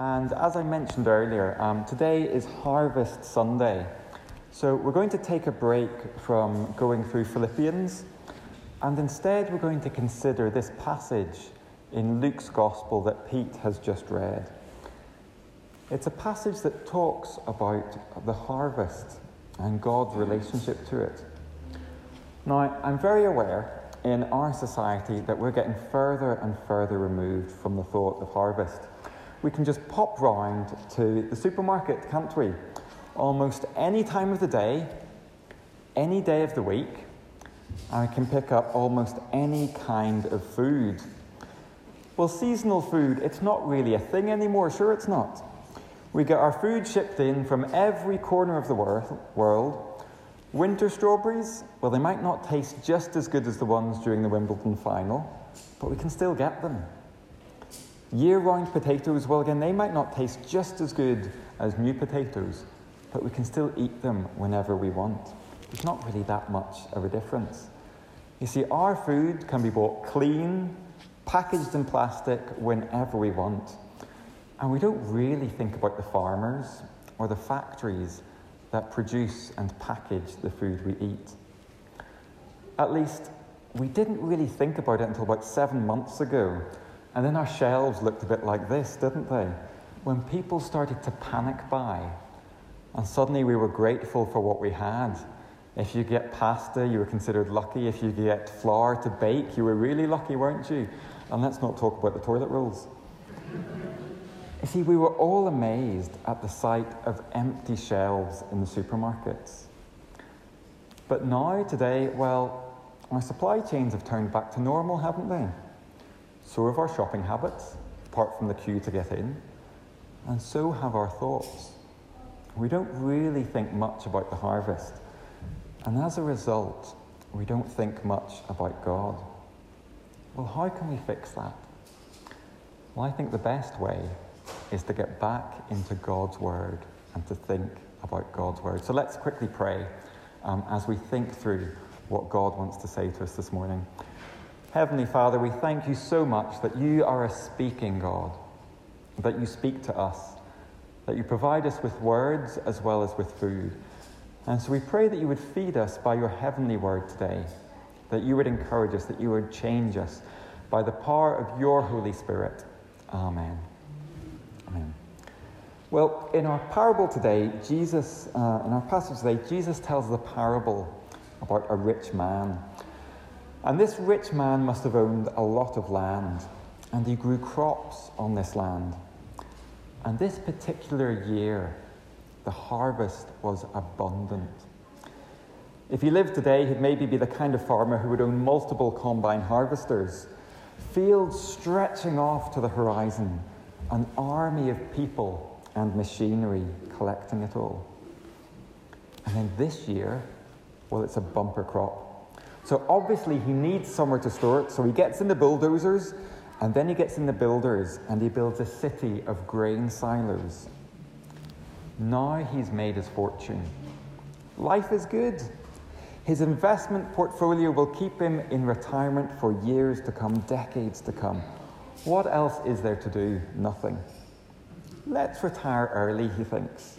And as I mentioned earlier, um, today is Harvest Sunday. So we're going to take a break from going through Philippians, and instead we're going to consider this passage in Luke's Gospel that Pete has just read. It's a passage that talks about the harvest and God's relationship to it. Now, I'm very aware in our society that we're getting further and further removed from the thought of harvest. We can just pop round to the supermarket, can't we? Almost any time of the day, any day of the week, and we can pick up almost any kind of food. Well, seasonal food, it's not really a thing anymore, sure it's not. We get our food shipped in from every corner of the world Winter strawberries, well, they might not taste just as good as the ones during the Wimbledon final, but we can still get them. Year round potatoes, well, again, they might not taste just as good as new potatoes, but we can still eat them whenever we want. There's not really that much of a difference. You see, our food can be bought clean, packaged in plastic whenever we want. And we don't really think about the farmers or the factories that produce and package the food we eat. At least, we didn't really think about it until about seven months ago, and then our shelves looked a bit like this, didn't they? When people started to panic buy, and suddenly we were grateful for what we had. If you get pasta, you were considered lucky. If you get flour to bake, you were really lucky, weren't you? And let's not talk about the toilet rolls. You see, we were all amazed at the sight of empty shelves in the supermarkets. But now, today, well, our supply chains have turned back to normal, haven't they? So have our shopping habits, apart from the queue to get in, and so have our thoughts. We don't really think much about the harvest, and as a result, we don't think much about God. Well, how can we fix that? Well, I think the best way is to get back into God's Word and to think about God's Word. So let's quickly pray um, as we think through what God wants to say to us this morning. Heavenly Father, we thank you so much that you are a speaking God, that you speak to us, that you provide us with words as well as with food. And so we pray that you would feed us by your heavenly word today, that you would encourage us, that you would change us by the power of your Holy Spirit. Amen. Amen. Well, in our parable today, Jesus, uh, in our passage today, Jesus tells the parable about a rich man. And this rich man must have owned a lot of land, and he grew crops on this land. And this particular year, the harvest was abundant. If he lived today, he'd maybe be the kind of farmer who would own multiple combine harvesters, fields stretching off to the horizon, an army of people and machinery collecting it all. And then this year, well, it's a bumper crop. So obviously, he needs somewhere to store it, so he gets in the bulldozers, and then he gets in the builders, and he builds a city of grain silos. Now he's made his fortune. Life is good. His investment portfolio will keep him in retirement for years to come, decades to come. What else is there to do? Nothing. Let's retire early, he thinks.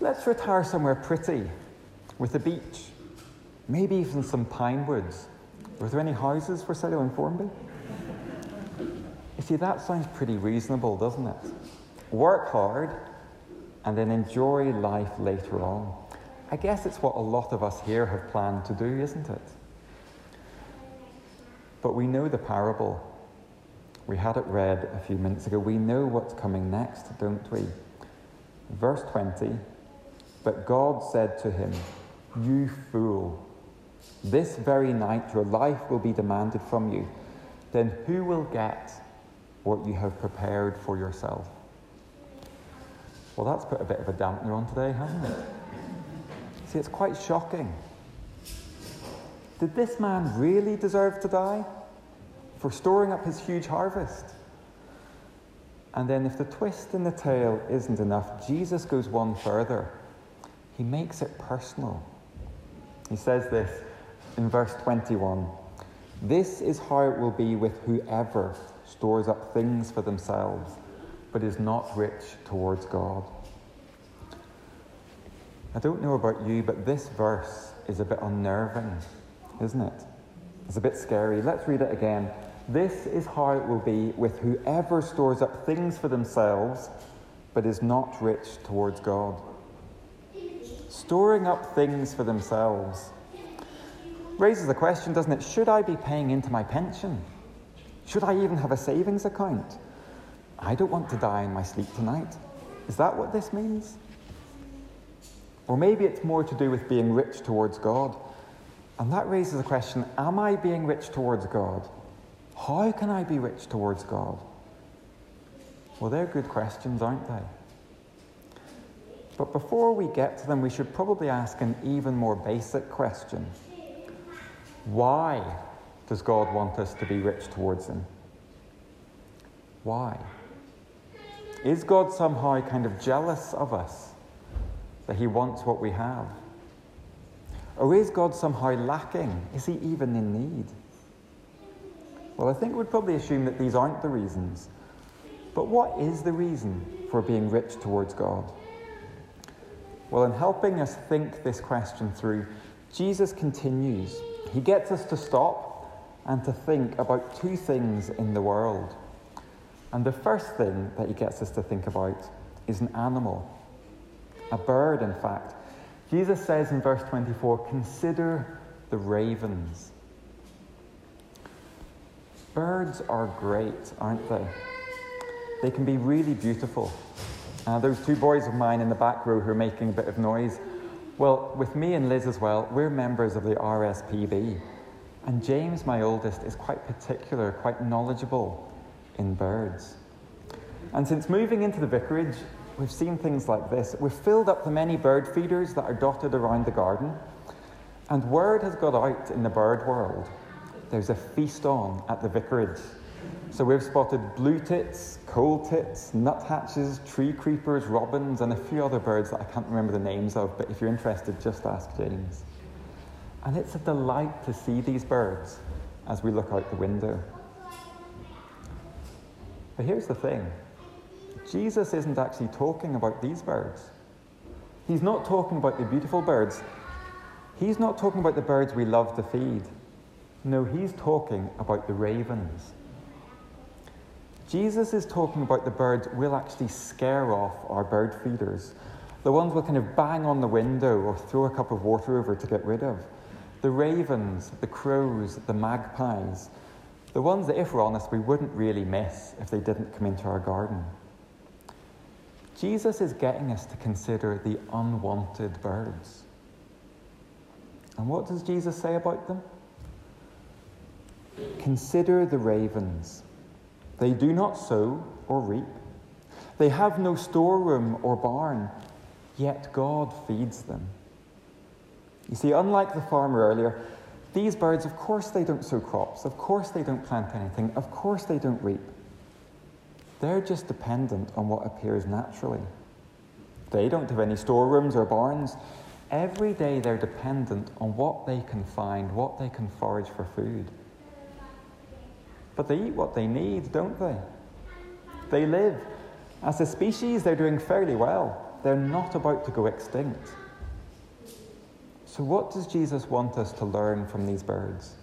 Let's retire somewhere pretty, with a beach, maybe even some pine woods. Were there any houses for sale in Formby? You see, that sounds pretty reasonable, doesn't it? Work hard and then enjoy life later on. I guess it's what a lot of us here have planned to do, isn't it? But we know the parable. We had it read a few minutes ago. We know what's coming next, don't we? Verse 20 But God said to him, You fool, this very night your life will be demanded from you. Then who will get what you have prepared for yourself? Well, that's put a bit of a dampener on today, hasn't it? See, it's quite shocking. Did this man really deserve to die? for storing up his huge harvest. And then, if the twist in the tale isn't enough, Jesus goes one further. He makes it personal. He says this in verse 21 This is how it will be with whoever stores up things for themselves, but is not rich towards God. I don't know about you, but this verse is a bit unnerving, isn't it? It's a bit scary. Let's read it again. This is how it will be with whoever stores up things for themselves, but is not rich towards God. Storing up things for themselves raises the question, doesn't it? Should I be paying into my pension? Should I even have a savings account? I don't want to die in my sleep tonight. Is that what this means? Or maybe it's more to do with being rich towards God. And that raises the question Am I being rich towards God? How can I be rich towards God? Well, they're good questions, aren't they? But before we get to them, we should probably ask an even more basic question Why does God want us to be rich towards Him? Why? Is God somehow kind of jealous of us that He wants what we have? Or is God somehow lacking? Is He even in need? Well, I think we'd probably assume that these aren't the reasons. But what is the reason for being rich towards God? Well, in helping us think this question through, Jesus continues. He gets us to stop and to think about two things in the world. And the first thing that he gets us to think about is an animal, a bird, in fact. Jesus says in verse 24, Consider the ravens. Birds are great, aren't they? They can be really beautiful. Uh, those two boys of mine in the back row who are making a bit of noise, well, with me and Liz as well, we're members of the RSPB. And James, my oldest, is quite particular, quite knowledgeable in birds. And since moving into the vicarage, we've seen things like this. We've filled up the many bird feeders that are dotted around the garden, and word has got out in the bird world. There's a feast on at the vicarage. So we've spotted blue tits, coal tits, nuthatches, tree creepers, robins, and a few other birds that I can't remember the names of, but if you're interested, just ask James. And it's a delight to see these birds as we look out the window. But here's the thing Jesus isn't actually talking about these birds. He's not talking about the beautiful birds. He's not talking about the birds we love to feed. No, he's talking about the ravens. Jesus is talking about the birds we'll actually scare off our bird feeders. The ones we'll kind of bang on the window or throw a cup of water over to get rid of. The ravens, the crows, the magpies, the ones that, if we're honest, we wouldn't really miss if they didn't come into our garden. Jesus is getting us to consider the unwanted birds. And what does Jesus say about them? Consider the ravens. They do not sow or reap, they have no storeroom or barn, yet God feeds them. You see, unlike the farmer earlier, these birds, of course, they don't sow crops. Of course, they don't plant anything. Of course, they don't reap. They're just dependent on what appears naturally. They don't have any storerooms or barns. Every day, they're dependent on what they can find, what they can forage for food. But they eat what they need, don't they? They live. As a species, they're doing fairly well. They're not about to go extinct. So, what does Jesus want us to learn from these birds?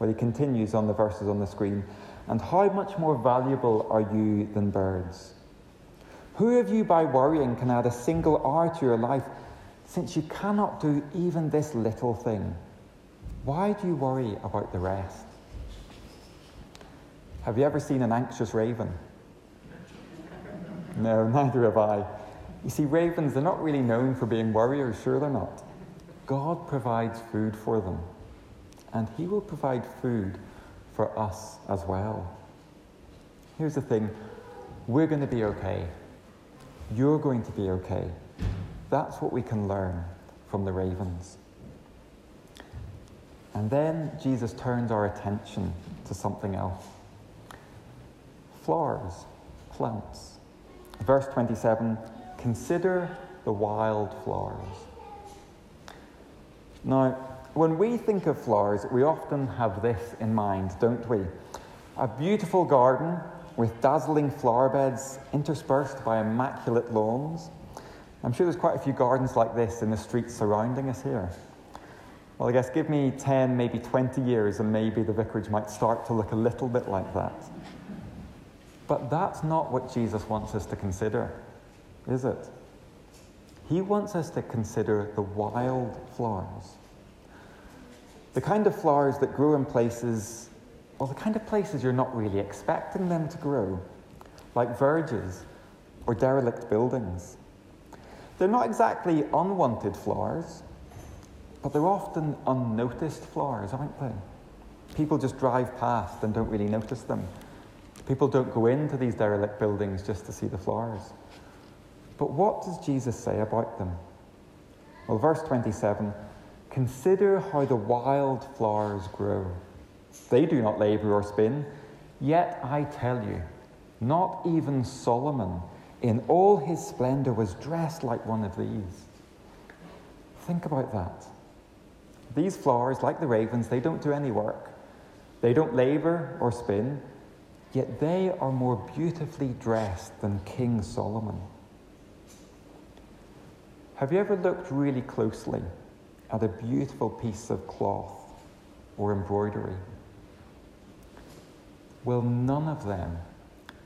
Well, he continues on the verses on the screen. And how much more valuable are you than birds? Who of you, by worrying, can add a single hour to your life, since you cannot do even this little thing? Why do you worry about the rest? Have you ever seen an anxious raven? No, neither have I. You see, ravens, they're not really known for being worriers, sure they're not. God provides food for them, and He will provide food for us as well. Here's the thing we're going to be okay. You're going to be okay. That's what we can learn from the ravens. And then Jesus turns our attention to something else flowers, plants. Verse 27 Consider the wild flowers. Now, when we think of flowers, we often have this in mind, don't we? A beautiful garden with dazzling flower beds interspersed by immaculate lawns. I'm sure there's quite a few gardens like this in the streets surrounding us here. Well, I guess give me 10, maybe 20 years, and maybe the vicarage might start to look a little bit like that. But that's not what Jesus wants us to consider, is it? He wants us to consider the wild flowers. The kind of flowers that grow in places, well, the kind of places you're not really expecting them to grow, like verges or derelict buildings. They're not exactly unwanted flowers, but they're often unnoticed flowers, aren't they? People just drive past and don't really notice them. People don't go into these derelict buildings just to see the flowers. But what does Jesus say about them? Well, verse 27 Consider how the wild flowers grow. They do not labor or spin, yet I tell you, not even Solomon in all his splendor was dressed like one of these. Think about that. These flowers, like the ravens, they don't do any work. They don't labor or spin, yet they are more beautifully dressed than King Solomon. Have you ever looked really closely at a beautiful piece of cloth or embroidery? Well, none of them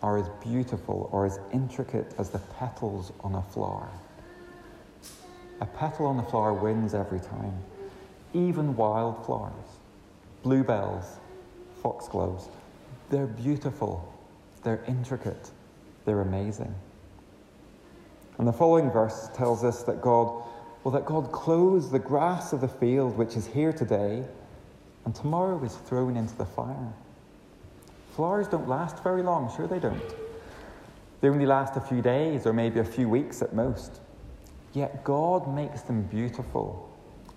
are as beautiful or as intricate as the petals on a flower. A petal on a flower wins every time, even wildflowers, bluebells, foxgloves. They're beautiful, they're intricate, they're amazing. And the following verse tells us that God, well, that God clothes the grass of the field which is here today and tomorrow is thrown into the fire. Flowers don't last very long, sure they don't. They only last a few days or maybe a few weeks at most. Yet God makes them beautiful,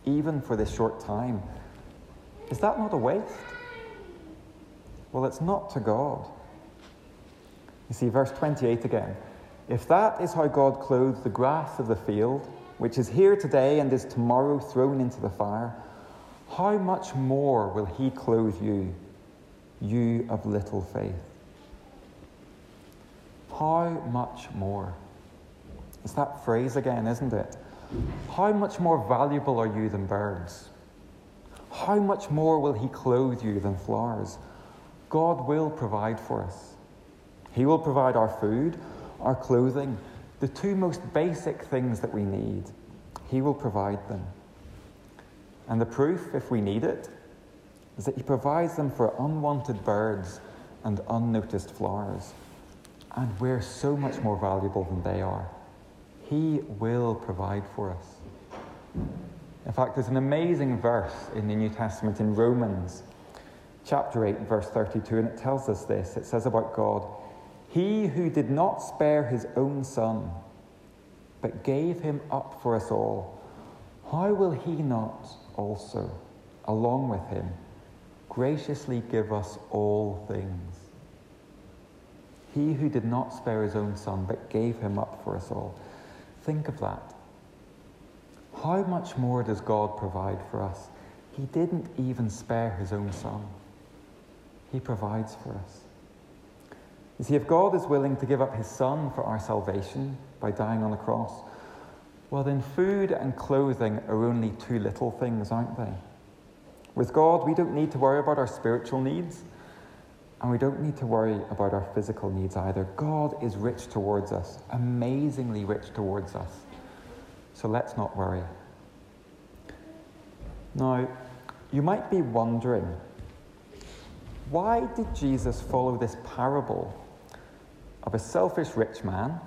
even for this short time. Is that not a waste? Well, it's not to God. You see, verse 28 again. If that is how God clothes the grass of the field, which is here today and is tomorrow thrown into the fire, how much more will He clothe you, you of little faith? How much more? It's that phrase again, isn't it? How much more valuable are you than birds? How much more will He clothe you than flowers? God will provide for us. He will provide our food, our clothing, the two most basic things that we need. He will provide them. And the proof, if we need it, is that He provides them for unwanted birds and unnoticed flowers. And we're so much more valuable than they are. He will provide for us. In fact, there's an amazing verse in the New Testament in Romans chapter 8, verse 32, and it tells us this. It says about God, He who did not spare his own son, but gave him up for us all, how will he not also, along with him, graciously give us all things? He who did not spare his own son, but gave him up for us all. Think of that. How much more does God provide for us? He didn't even spare his own son. He provides for us. You see, if God is willing to give up his son for our salvation by dying on the cross, well, then food and clothing are only two little things, aren't they? With God, we don't need to worry about our spiritual needs, and we don't need to worry about our physical needs either. God is rich towards us, amazingly rich towards us. So let's not worry. Now, you might be wondering why did Jesus follow this parable of a selfish rich man?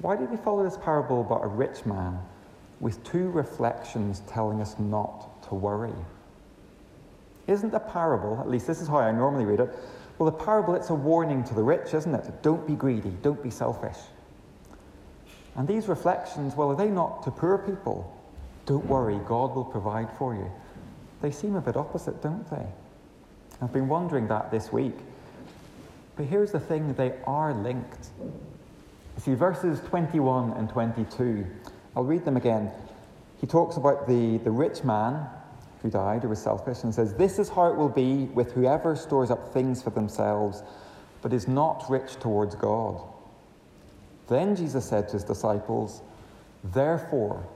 Why did he follow this parable about a rich man with two reflections telling us not to worry? Isn't the parable, at least this is how I normally read it, well, the parable, it's a warning to the rich, isn't it? Don't be greedy, don't be selfish. And these reflections, well, are they not to poor people? Don't worry, God will provide for you. They seem a bit opposite, don't they? I've been wondering that this week. But here's the thing they are linked. See, verses 21 and 22, I'll read them again. He talks about the, the rich man who died, who was selfish, and says, This is how it will be with whoever stores up things for themselves, but is not rich towards God. Then Jesus said to his disciples, Therefore,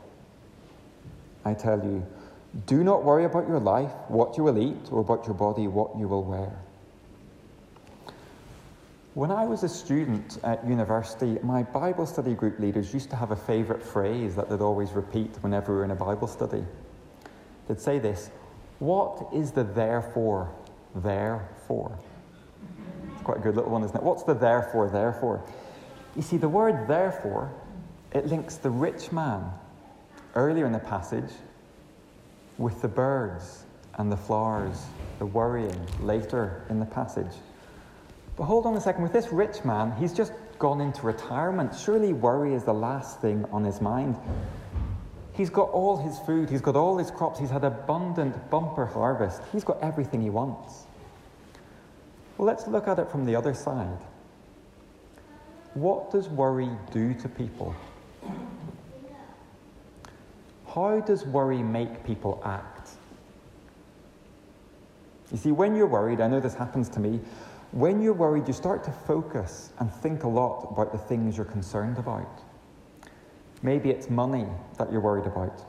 I tell you, do not worry about your life, what you will eat, or about your body, what you will wear. When I was a student at university, my Bible study group leaders used to have a favourite phrase that they'd always repeat whenever we were in a Bible study. They'd say this What is the therefore there for? It's quite a good little one, isn't it? What's the therefore there for? You see, the word therefore, it links the rich man earlier in the passage with the birds and the flowers, the worrying later in the passage. But hold on a second, with this rich man, he's just gone into retirement. Surely worry is the last thing on his mind. He's got all his food, he's got all his crops, he's had abundant bumper harvest, he's got everything he wants. Well, let's look at it from the other side. What does worry do to people? How does worry make people act? You see, when you're worried, I know this happens to me, when you're worried, you start to focus and think a lot about the things you're concerned about. Maybe it's money that you're worried about.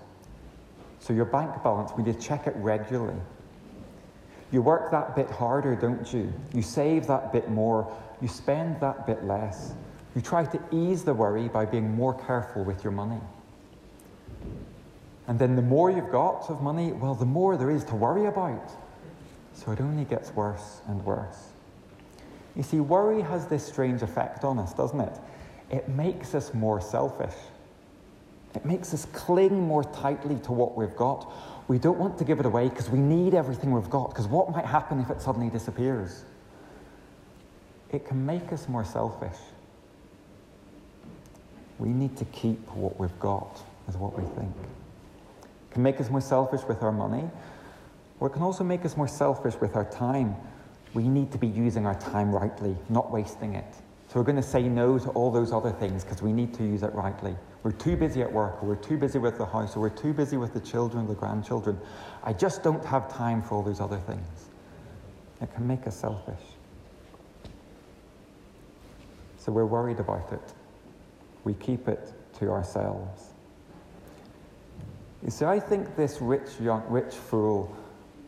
So your bank balance, we need to check it regularly. You work that bit harder, don't you? You save that bit more. You spend that bit less. You try to ease the worry by being more careful with your money. And then the more you've got of money, well, the more there is to worry about. So it only gets worse and worse. You see, worry has this strange effect on us, doesn't it? It makes us more selfish. It makes us cling more tightly to what we've got. We don't want to give it away because we need everything we've got, because what might happen if it suddenly disappears? It can make us more selfish. We need to keep what we've got, is what we think. It can make us more selfish with our money, or it can also make us more selfish with our time we need to be using our time rightly, not wasting it. So we're going to say no to all those other things because we need to use it rightly. We're too busy at work, or we're too busy with the house, or we're too busy with the children, the grandchildren. I just don't have time for all those other things. It can make us selfish. So we're worried about it. We keep it to ourselves. You see, I think this rich, young, rich fool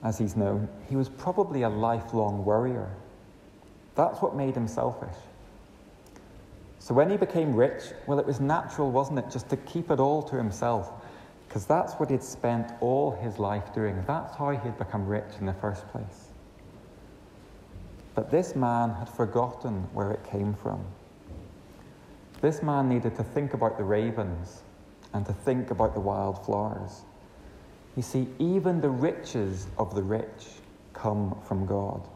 as he's known, he was probably a lifelong worrier. That's what made him selfish. So when he became rich, well, it was natural, wasn't it, just to keep it all to himself, because that's what he'd spent all his life doing. That's how he'd become rich in the first place. But this man had forgotten where it came from. This man needed to think about the ravens and to think about the wildflowers. You see, even the riches of the rich come from God.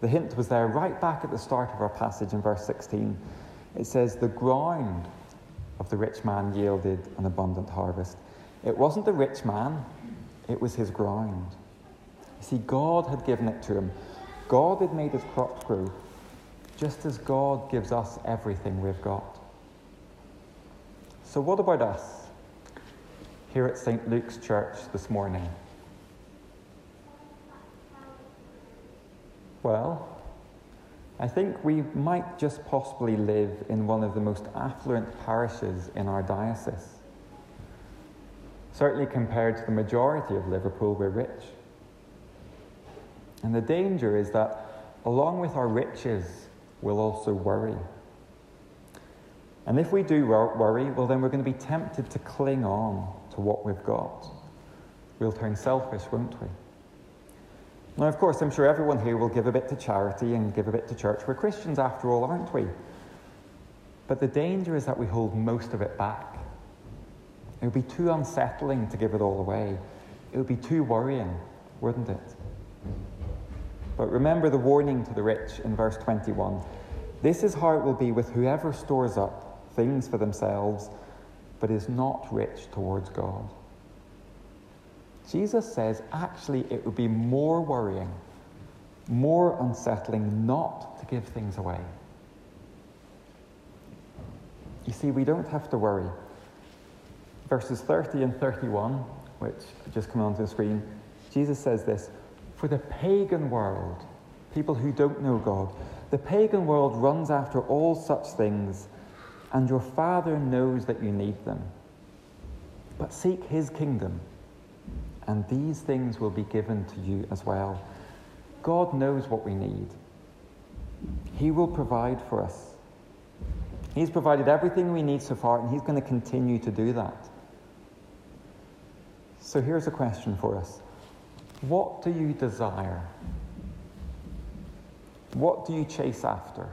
The hint was there right back at the start of our passage in verse 16. It says, The ground of the rich man yielded an abundant harvest. It wasn't the rich man, it was his ground. You see, God had given it to him. God had made his crops grow, just as God gives us everything we've got. So, what about us? here at St. Luke's Church this morning? Well, I think we might just possibly live in one of the most affluent parishes in our diocese. Certainly, compared to the majority of Liverpool, we're rich. And the danger is that, along with our riches, we'll also worry. And if we do worry, well, then we're going to be tempted to cling on to what we've got. We'll turn selfish, won't we? Now, of course, I'm sure everyone here will give a bit to charity and give a bit to church. We're Christians after all, aren't we? But the danger is that we hold most of it back. It would be too unsettling to give it all away. It would be too worrying, wouldn't it? But remember the warning to the rich in verse 21. This is how it will be with whoever stores up things for themselves but is not rich towards God. Jesus says actually it would be more worrying, more unsettling not to give things away. You see, we don't have to worry. Verses 30 and 31, which just come onto the screen, Jesus says this For the pagan world, people who don't know God, The pagan world runs after all such things, and your Father knows that you need them. But seek his kingdom, and these things will be given to you as well. God knows what we need. He will provide for us. He's provided everything we need so far, and He's going to continue to do that. So here's a question for us What do you desire? What do you chase after?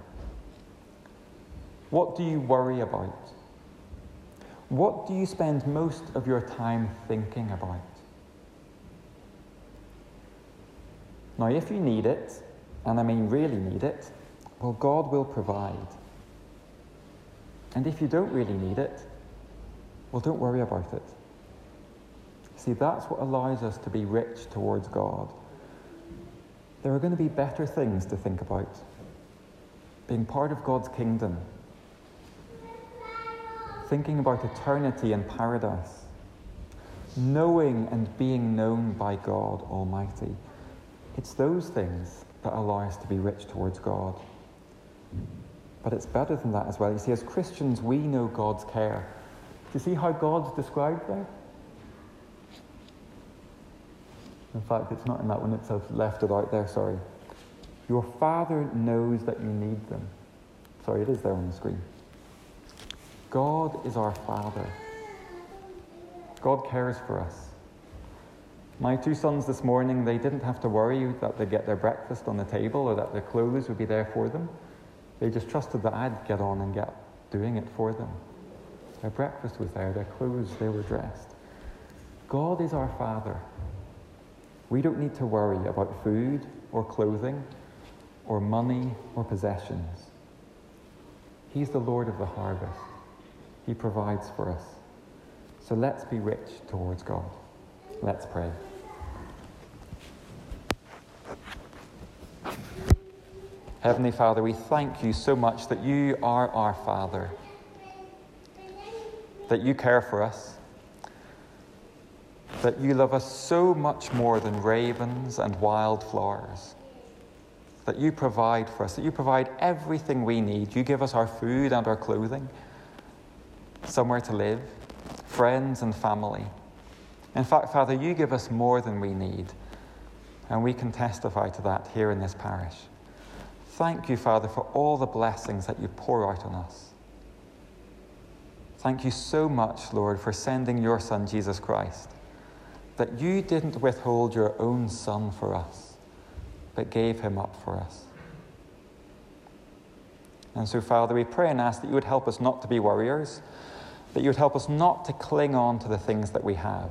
What do you worry about? What do you spend most of your time thinking about? Now, if you need it, and I mean really need it, well, God will provide. And if you don't really need it, well, don't worry about it. See, that's what allows us to be rich towards God. There are going to be better things to think about. Being part of God's kingdom, thinking about eternity and paradise, knowing and being known by God Almighty. It's those things that allow us to be rich towards God. But it's better than that as well. You see, as Christians, we know God's care. Do you see how God's described there? In fact, it's not in that one, it's left it out there, sorry. Your Father knows that you need them. Sorry, it is there on the screen. God is our Father. God cares for us. My two sons this morning, they didn't have to worry that they'd get their breakfast on the table or that their clothes would be there for them. They just trusted that I'd get on and get doing it for them. Their breakfast was there, their clothes, they were dressed. God is our Father. We don't need to worry about food or clothing or money or possessions. He's the Lord of the harvest. He provides for us. So let's be rich towards God. Let's pray. Heavenly Father, we thank you so much that you are our Father, that you care for us, that you love us so much more than ravens and wildflowers, that you provide for us, that you provide everything we need. You give us our food and our clothing, somewhere to live, friends and family. In fact, Father, you give us more than we need, and we can testify to that here in this parish. Thank you, Father, for all the blessings that you pour out on us. Thank you so much, Lord, for sending your Son, Jesus Christ, that you didn't withhold your own Son for us, but gave him up for us. And so, Father, we pray and ask that you would help us not to be worriers, that you would help us not to cling on to the things that we have,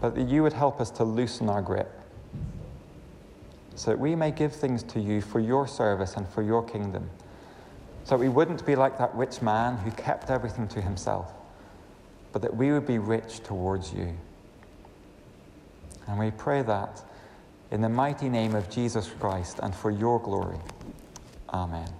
but that you would help us to loosen our grip so that we may give things to you for your service and for your kingdom. So that we wouldn't be like that rich man who kept everything to himself, but that we would be rich towards you. And we pray that in the mighty name of Jesus Christ and for your glory. Amen.